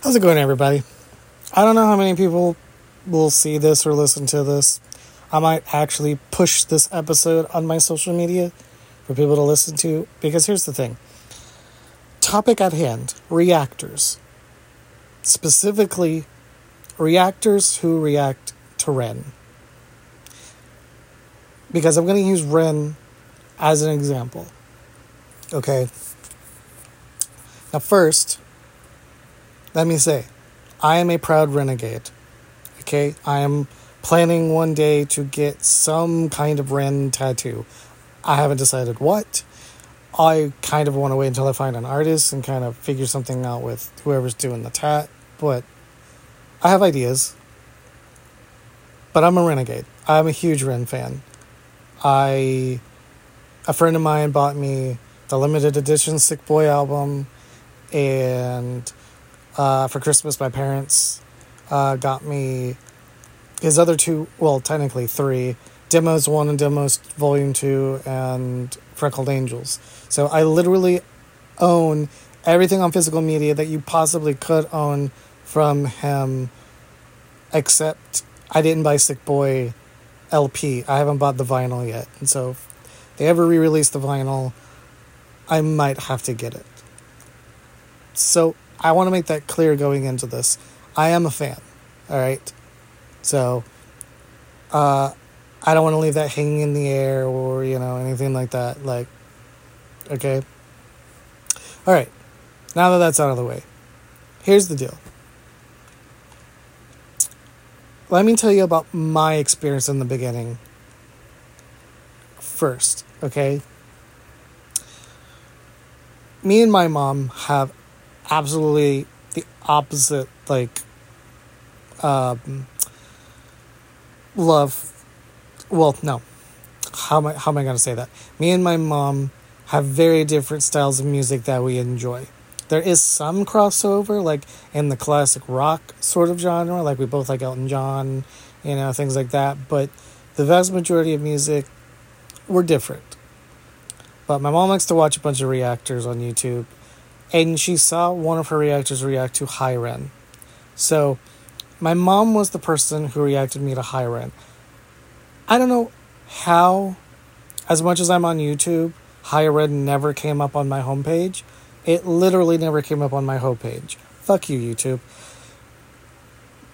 How's it going, everybody? I don't know how many people will see this or listen to this. I might actually push this episode on my social media for people to listen to because here's the thing topic at hand reactors. Specifically, reactors who react to Ren. Because I'm going to use Ren as an example. Okay. Now, first, let me say, I am a proud renegade. Okay, I am planning one day to get some kind of Ren tattoo. I haven't decided what. I kind of want to wait until I find an artist and kind of figure something out with whoever's doing the tat, but I have ideas. But I'm a renegade. I'm a huge Ren fan. I a friend of mine bought me the limited edition Sick Boy album and uh, for Christmas, my parents uh, got me his other two, well, technically three demos one and demos volume two, and Freckled Angels. So I literally own everything on physical media that you possibly could own from him, except I didn't buy Sick Boy LP. I haven't bought the vinyl yet. And so if they ever re release the vinyl, I might have to get it. So I want to make that clear going into this. I am a fan. All right. So, uh, I don't want to leave that hanging in the air or, you know, anything like that. Like, okay. All right. Now that that's out of the way, here's the deal. Let me tell you about my experience in the beginning first, okay? Me and my mom have absolutely the opposite like um love well no how am I how am I gonna say that? Me and my mom have very different styles of music that we enjoy. There is some crossover, like in the classic rock sort of genre, like we both like Elton John, you know, things like that. But the vast majority of music, we're different. But my mom likes to watch a bunch of reactors on YouTube, and she saw one of her reactors react to Hi-Ren. So, my mom was the person who reacted me to Hi-Ren. I don't know how, as much as I'm on YouTube, Hi-Ren never came up on my homepage. It literally never came up on my homepage. Fuck you, YouTube.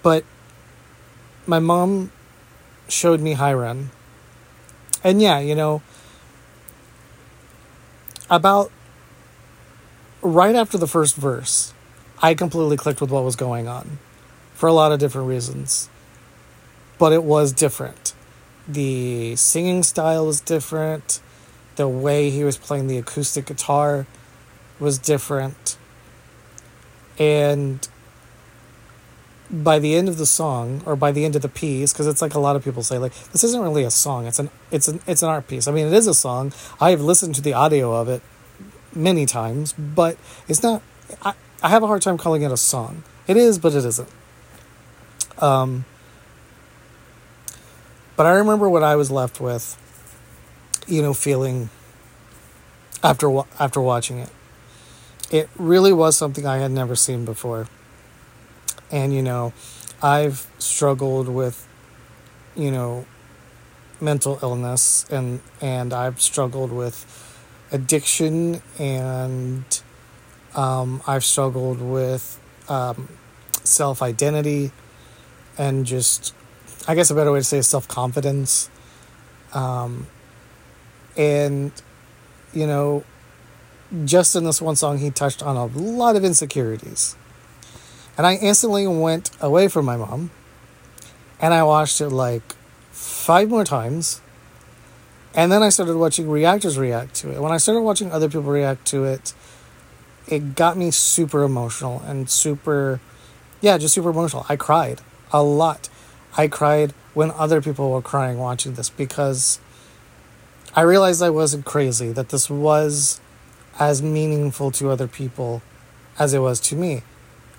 But my mom showed me Hi-Ren. And yeah, you know, about right after the first verse, I completely clicked with what was going on for a lot of different reasons. But it was different. The singing style was different. The way he was playing the acoustic guitar was different. And by the end of the song or by the end of the piece because it's like a lot of people say like this isn't really a song it's an it's an it's an art piece i mean it is a song i've listened to the audio of it many times but it's not i, I have a hard time calling it a song. It is but it isn't. Um but i remember what i was left with you know feeling after after watching it. It really was something i had never seen before. And you know i've struggled with you know mental illness and and i've struggled with addiction and um, i've struggled with um, self-identity and just i guess a better way to say self-confidence um, and you know just in this one song he touched on a lot of insecurities and I instantly went away from my mom and I watched it like five more times. And then I started watching reactors react to it. When I started watching other people react to it, it got me super emotional and super, yeah, just super emotional. I cried a lot. I cried when other people were crying watching this because I realized I wasn't crazy, that this was as meaningful to other people as it was to me.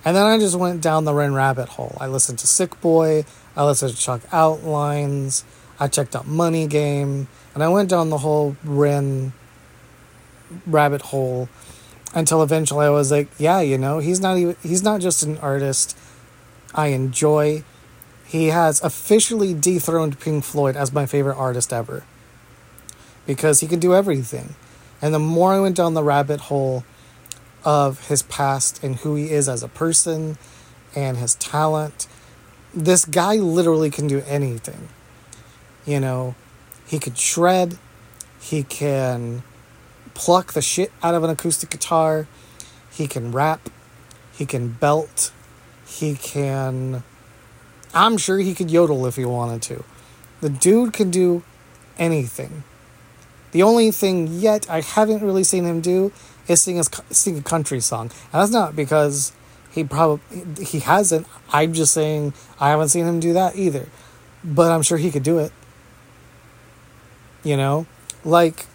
And then I just went down the Ren rabbit hole. I listened to Sick Boy, I listened to Chalk Outlines, I checked out Money Game, and I went down the whole Ren rabbit hole. until eventually I was like, yeah, you know, he's not even he's not just an artist I enjoy. He has officially dethroned Pink Floyd as my favorite artist ever. Because he can do everything. And the more I went down the rabbit hole of his past and who he is as a person and his talent, this guy literally can do anything. You know, he could shred, he can pluck the shit out of an acoustic guitar. He can rap. He can belt. He can. I'm sure he could yodel if he wanted to. The dude can do anything. The only thing yet I haven't really seen him do is sing, his, sing a country song. And that's not because he probably he hasn't. I'm just saying I haven't seen him do that either. But I'm sure he could do it. You know? Like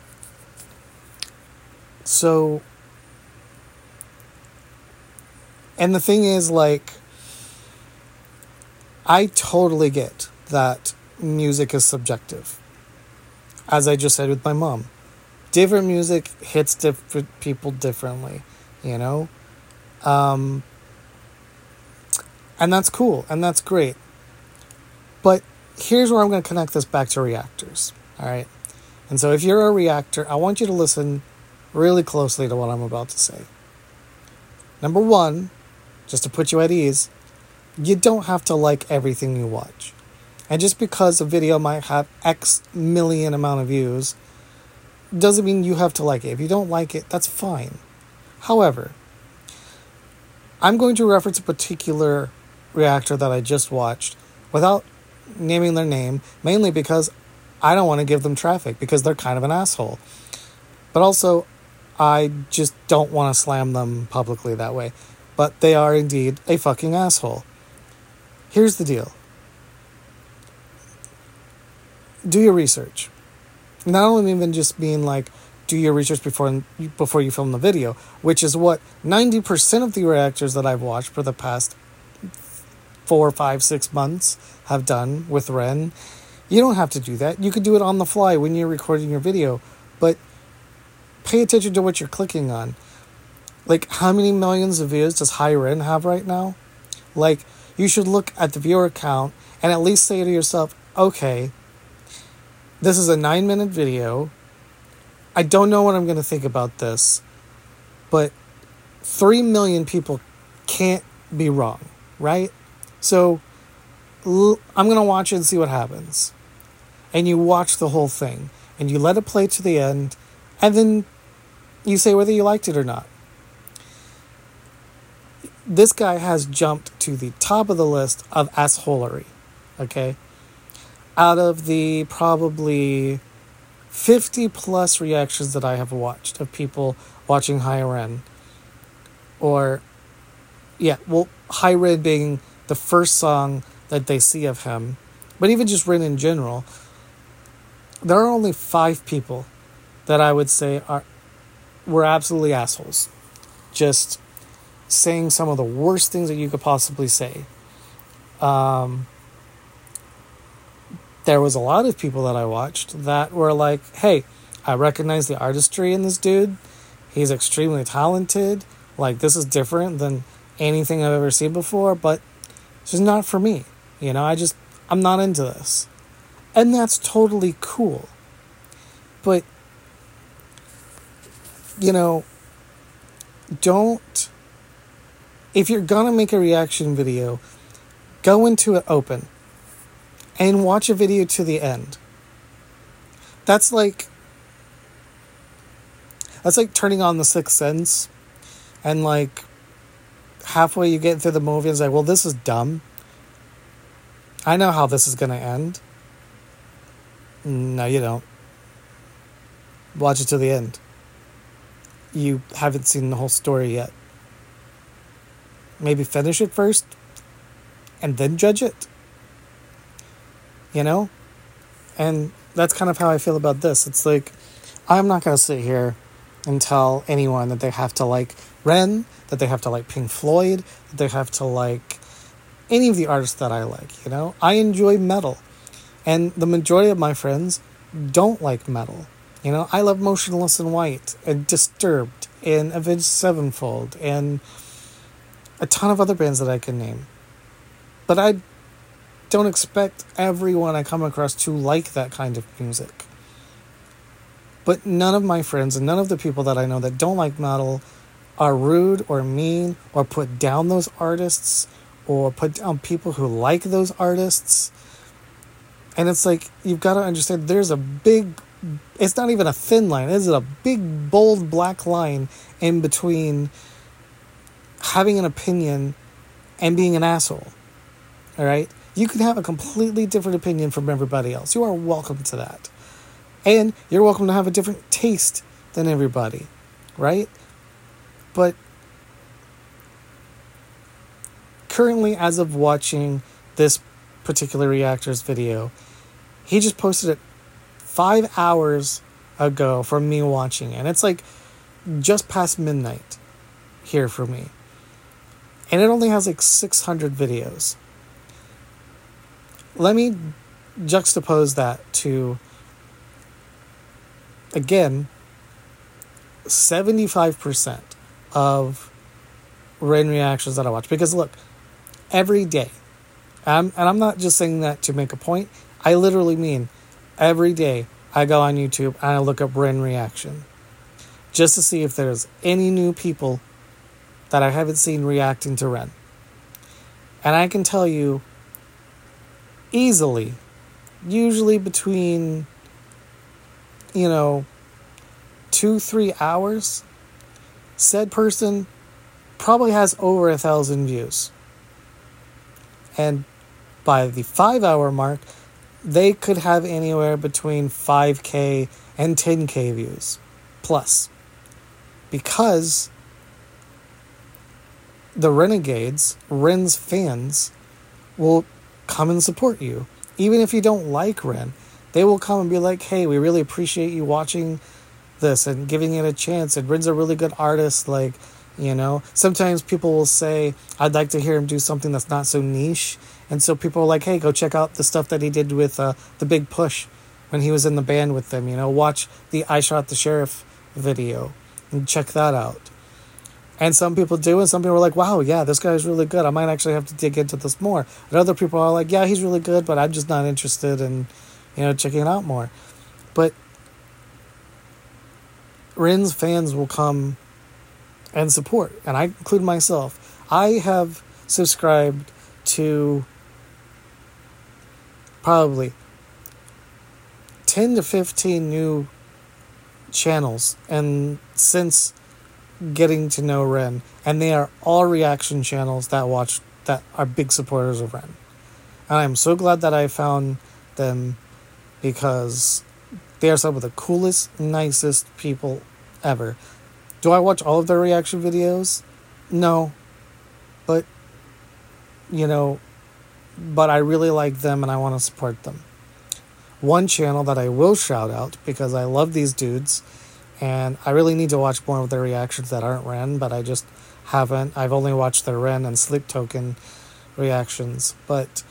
so, and the thing is, like, I totally get that music is subjective. As I just said with my mom, different music hits different people differently, you know? Um, and that's cool and that's great. But here's where I'm going to connect this back to reactors, all right? And so if you're a reactor, I want you to listen really closely to what I'm about to say. Number one, just to put you at ease, you don't have to like everything you watch. And just because a video might have X million amount of views doesn't mean you have to like it. If you don't like it, that's fine. However, I'm going to reference a particular reactor that I just watched without naming their name, mainly because I don't want to give them traffic because they're kind of an asshole. But also, I just don't want to slam them publicly that way. But they are indeed a fucking asshole. Here's the deal do your research. Not only even just being like, do your research before before you film the video, which is what 90% of the reactors that I've watched for the past four, five, six months have done with Ren. You don't have to do that. You could do it on the fly when you're recording your video. But pay attention to what you're clicking on. Like, how many millions of views does Hi-Ren have right now? Like, you should look at the viewer count and at least say to yourself, okay, this is a nine minute video. I don't know what I'm going to think about this, but 3 million people can't be wrong, right? So I'm going to watch it and see what happens. And you watch the whole thing and you let it play to the end and then you say whether you liked it or not. This guy has jumped to the top of the list of assholery, okay? Out of the probably 50 plus reactions that I have watched of people watching Hi-Ren, or, yeah, well, Hi-Ren being the first song that they see of him, but even just Ren in general, there are only five people that I would say are were absolutely assholes. Just saying some of the worst things that you could possibly say. Um, there was a lot of people that I watched that were like, hey, I recognize the artistry in this dude. He's extremely talented. Like, this is different than anything I've ever seen before, but it's just not for me. You know, I just, I'm not into this. And that's totally cool. But you know, don't. If you're gonna make a reaction video, go into it open and watch a video to the end. That's like. That's like turning on the sixth sense and like halfway you get through the movie and it's like, well, this is dumb. I know how this is gonna end. No, you don't. Watch it to the end you haven't seen the whole story yet. Maybe finish it first and then judge it. You know? And that's kind of how I feel about this. It's like, I'm not going to sit here and tell anyone that they have to like Ren, that they have to like Pink Floyd, that they have to like any of the artists that I like. You know? I enjoy metal. And the majority of my friends don't like metal. You know, I love Motionless in White and Disturbed. and Avenged Sevenfold and a ton of other bands that I can name. But I don't expect everyone I come across to like that kind of music. But none of my friends and none of the people that I know that don't like metal are rude or mean or put down those artists or put down people who like those artists. And it's like, you've got to understand there's a big, it's not even a thin line, it's a big, bold black line in between having an opinion and being an asshole. All right? You can have a completely different opinion from everybody else. You are welcome to that. And you're welcome to have a different taste than everybody, right? But currently, as of watching this particular reactor's video, he just posted it five hours ago from me watching, and it's like just past midnight here for me. And it only has like 600 videos. Let me juxtapose that to again, 75% of Ren reactions that I watch. Because look, every day, I'm, and I'm not just saying that to make a point, I literally mean every day I go on YouTube and I look up Ren reaction just to see if there's any new people that I haven't seen reacting to Ren. And I can tell you easily, usually between you know, two, three hours, said person probably has over a thousand views. And by the five hour mark, they could have anywhere between 5k and 10k views plus. Because the Renegades, Ren's fans, will come and support you. Even if you don't like Ren, they will come and be like, hey, we really appreciate you watching this and giving it a chance. And Ren's a really good artist. Like, you know, sometimes people will say, I'd like to hear him do something that's not so niche. And so people are like, hey, go check out the stuff that he did with uh, the Big Push when he was in the band with them. You know, watch the I Shot the Sheriff video and check that out. And some people do, and some people are like, wow, yeah, this guy's really good. I might actually have to dig into this more. And other people are like, yeah, he's really good, but I'm just not interested in you know, checking it out more. But Ren's fans will come and support, and I include myself. I have subscribed to probably 10 to 15 new channels and since getting to know Ren and they are all reaction channels that watch that are big supporters of Ren. And I'm so glad that I found them because they are some of the coolest, nicest people ever. Do I watch all of their reaction videos? No. But, you know, but I really like them and I want to support them. One channel that I will shout out because I love these dudes and I really need to watch more of their reactions that aren't Ren, but I just haven't. I've only watched their Ren and Sleep Token reactions. But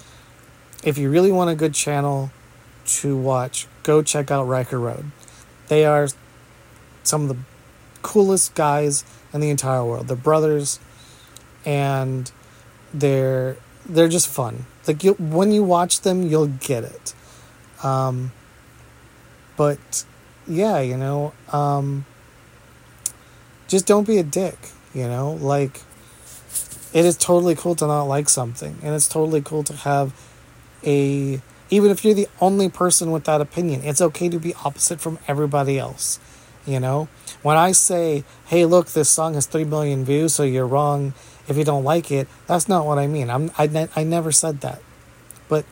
if you really want a good channel, to watch, go check out Riker Road. They are some of the coolest guys in the entire world. They're brothers, and they're they're just fun. Like you, when you watch them, you'll get it. Um, but yeah, you know, um, just don't be a dick. You know, like it is totally cool to not like something, and it's totally cool to have a even if you're the only person with that opinion, it's okay to be opposite from everybody else. You know, when I say, "Hey, look, this song has three million views, so you're wrong if you don't like it," that's not what I mean. I'm I, ne- I never said that. But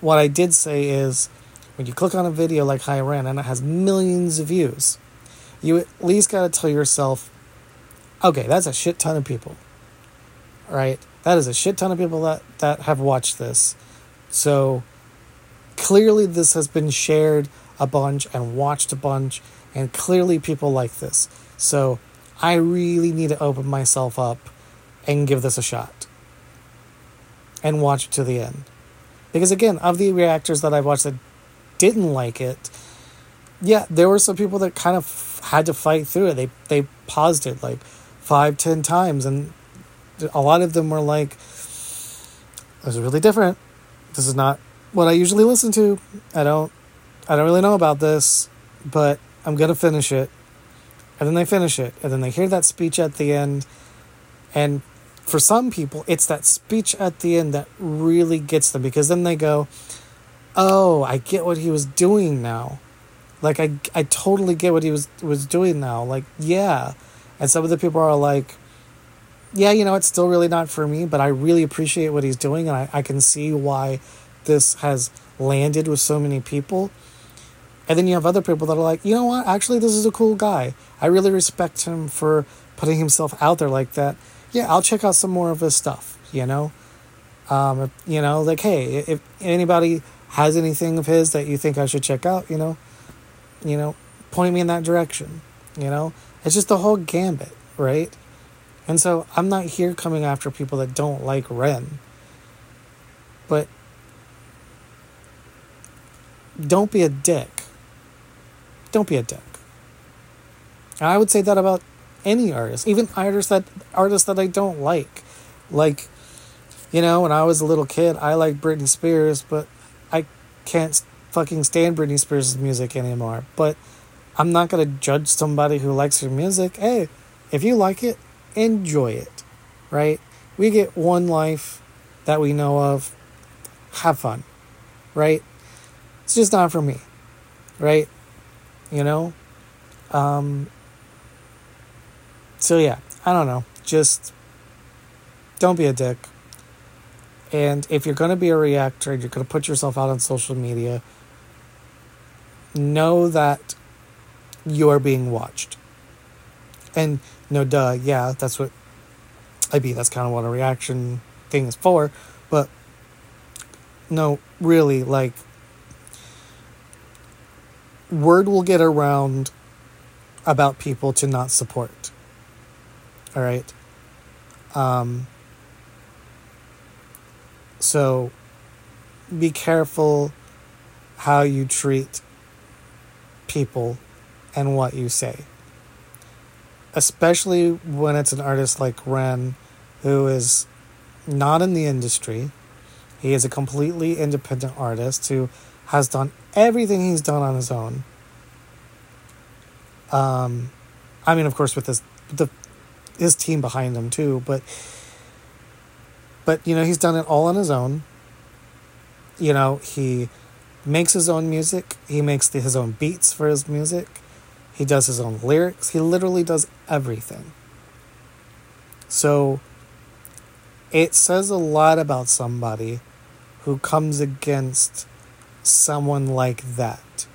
what I did say is, when you click on a video like Hi-Ren and it has millions of views, you at least got to tell yourself, "Okay, that's a shit ton of people." Right? That is a shit ton of people that that have watched this. So clearly this has been shared a bunch and watched a bunch, and clearly people like this. So I really need to open myself up and give this a shot and watch it to the end. Because again, of the reactors that I've watched that didn't like it, yeah, there were some people that kind of had to fight through it. They they paused it like five, ten times, and a lot of them were like, "This is really different. This is not what I usually listen to. I don't, I don't really know about this, but I'm gonna finish it." And then they finish it, and then they hear that speech at the end, and for some people, it's that speech at the end that really gets them because then they go, "Oh, I get what he was doing now." Like I I totally get what he was was doing now. Like, yeah. And some of the people are like, yeah, you know, it's still really not for me, but I really appreciate what he's doing and I, I can see why this has landed with so many people. And then you have other people that are like, you know what, actually this is a cool guy. I really respect him for putting himself out there like that. Yeah, I'll check out some more of his stuff, you know? Um, you know, like, hey, if anybody has anything of his that you think I should check out, you know, you know, point me in that direction. You know, it's just the whole gambit, right? And so I'm not here coming after people that don't like Ren. But don't be a dick. Don't be a dick. I would say that about any artist, even artists that artists that I don't like. Like, you know, when I was a little kid, I liked Britney Spears, but I can't fucking stand Britney Spears' music anymore. But I'm not gonna judge somebody who likes her music. Hey, if you like it, enjoy it. Right? We get one life that we know of. Have fun. Right? It's just not for me. Right? You know? Um so yeah, I don't know. Just don't be a dick. And if you're going to be a reactor and you're going to put yourself out on social media, know that you are being watched. And no, duh, yeah, that's what I mean. That's kind of what a reaction thing is for. But no, really, like, word will get around about people to not support. All right. Um, so be careful how you treat people and what you say. Especially when it's an artist like Ren, who is not in the industry. He is a completely independent artist who has done everything he's done on his own. Um, I mean, of course, with his the his team behind him too, but but you know he's done it all on his own. You know he makes his own music. He makes the, his own beats for his music. He does his own lyrics. He literally does everything. So it says a lot about somebody who comes against someone like that.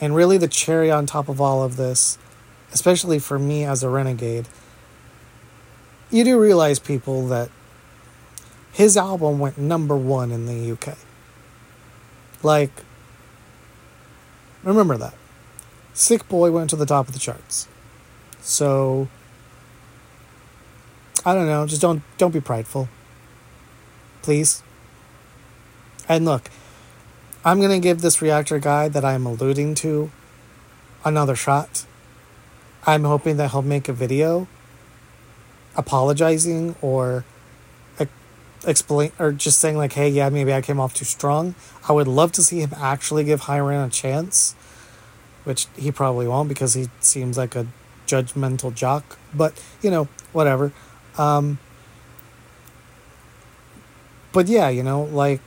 And really, the cherry on top of all of this, especially for me as a renegade, you do realize, people, that his album went number one in the UK. Like, remember that. Sick Boy went to the top of the charts. So, I don't know, just don't don't be prideful. Please. And look, I'm going to give this reactor guy that I'm alluding to another shot. I'm hoping that he'll make a video apologizing or explain or just saying like, hey, yeah, maybe I came off too strong. I would love to see him actually give Hi-Ren a chance, which he probably won't because he seems like a judgmental jock. But you know, whatever. Um, but yeah, you know, like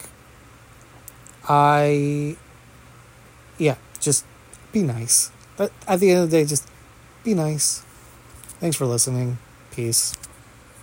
I, yeah, just be nice. But at the end of the day, just be nice. Thanks for listening. Peace.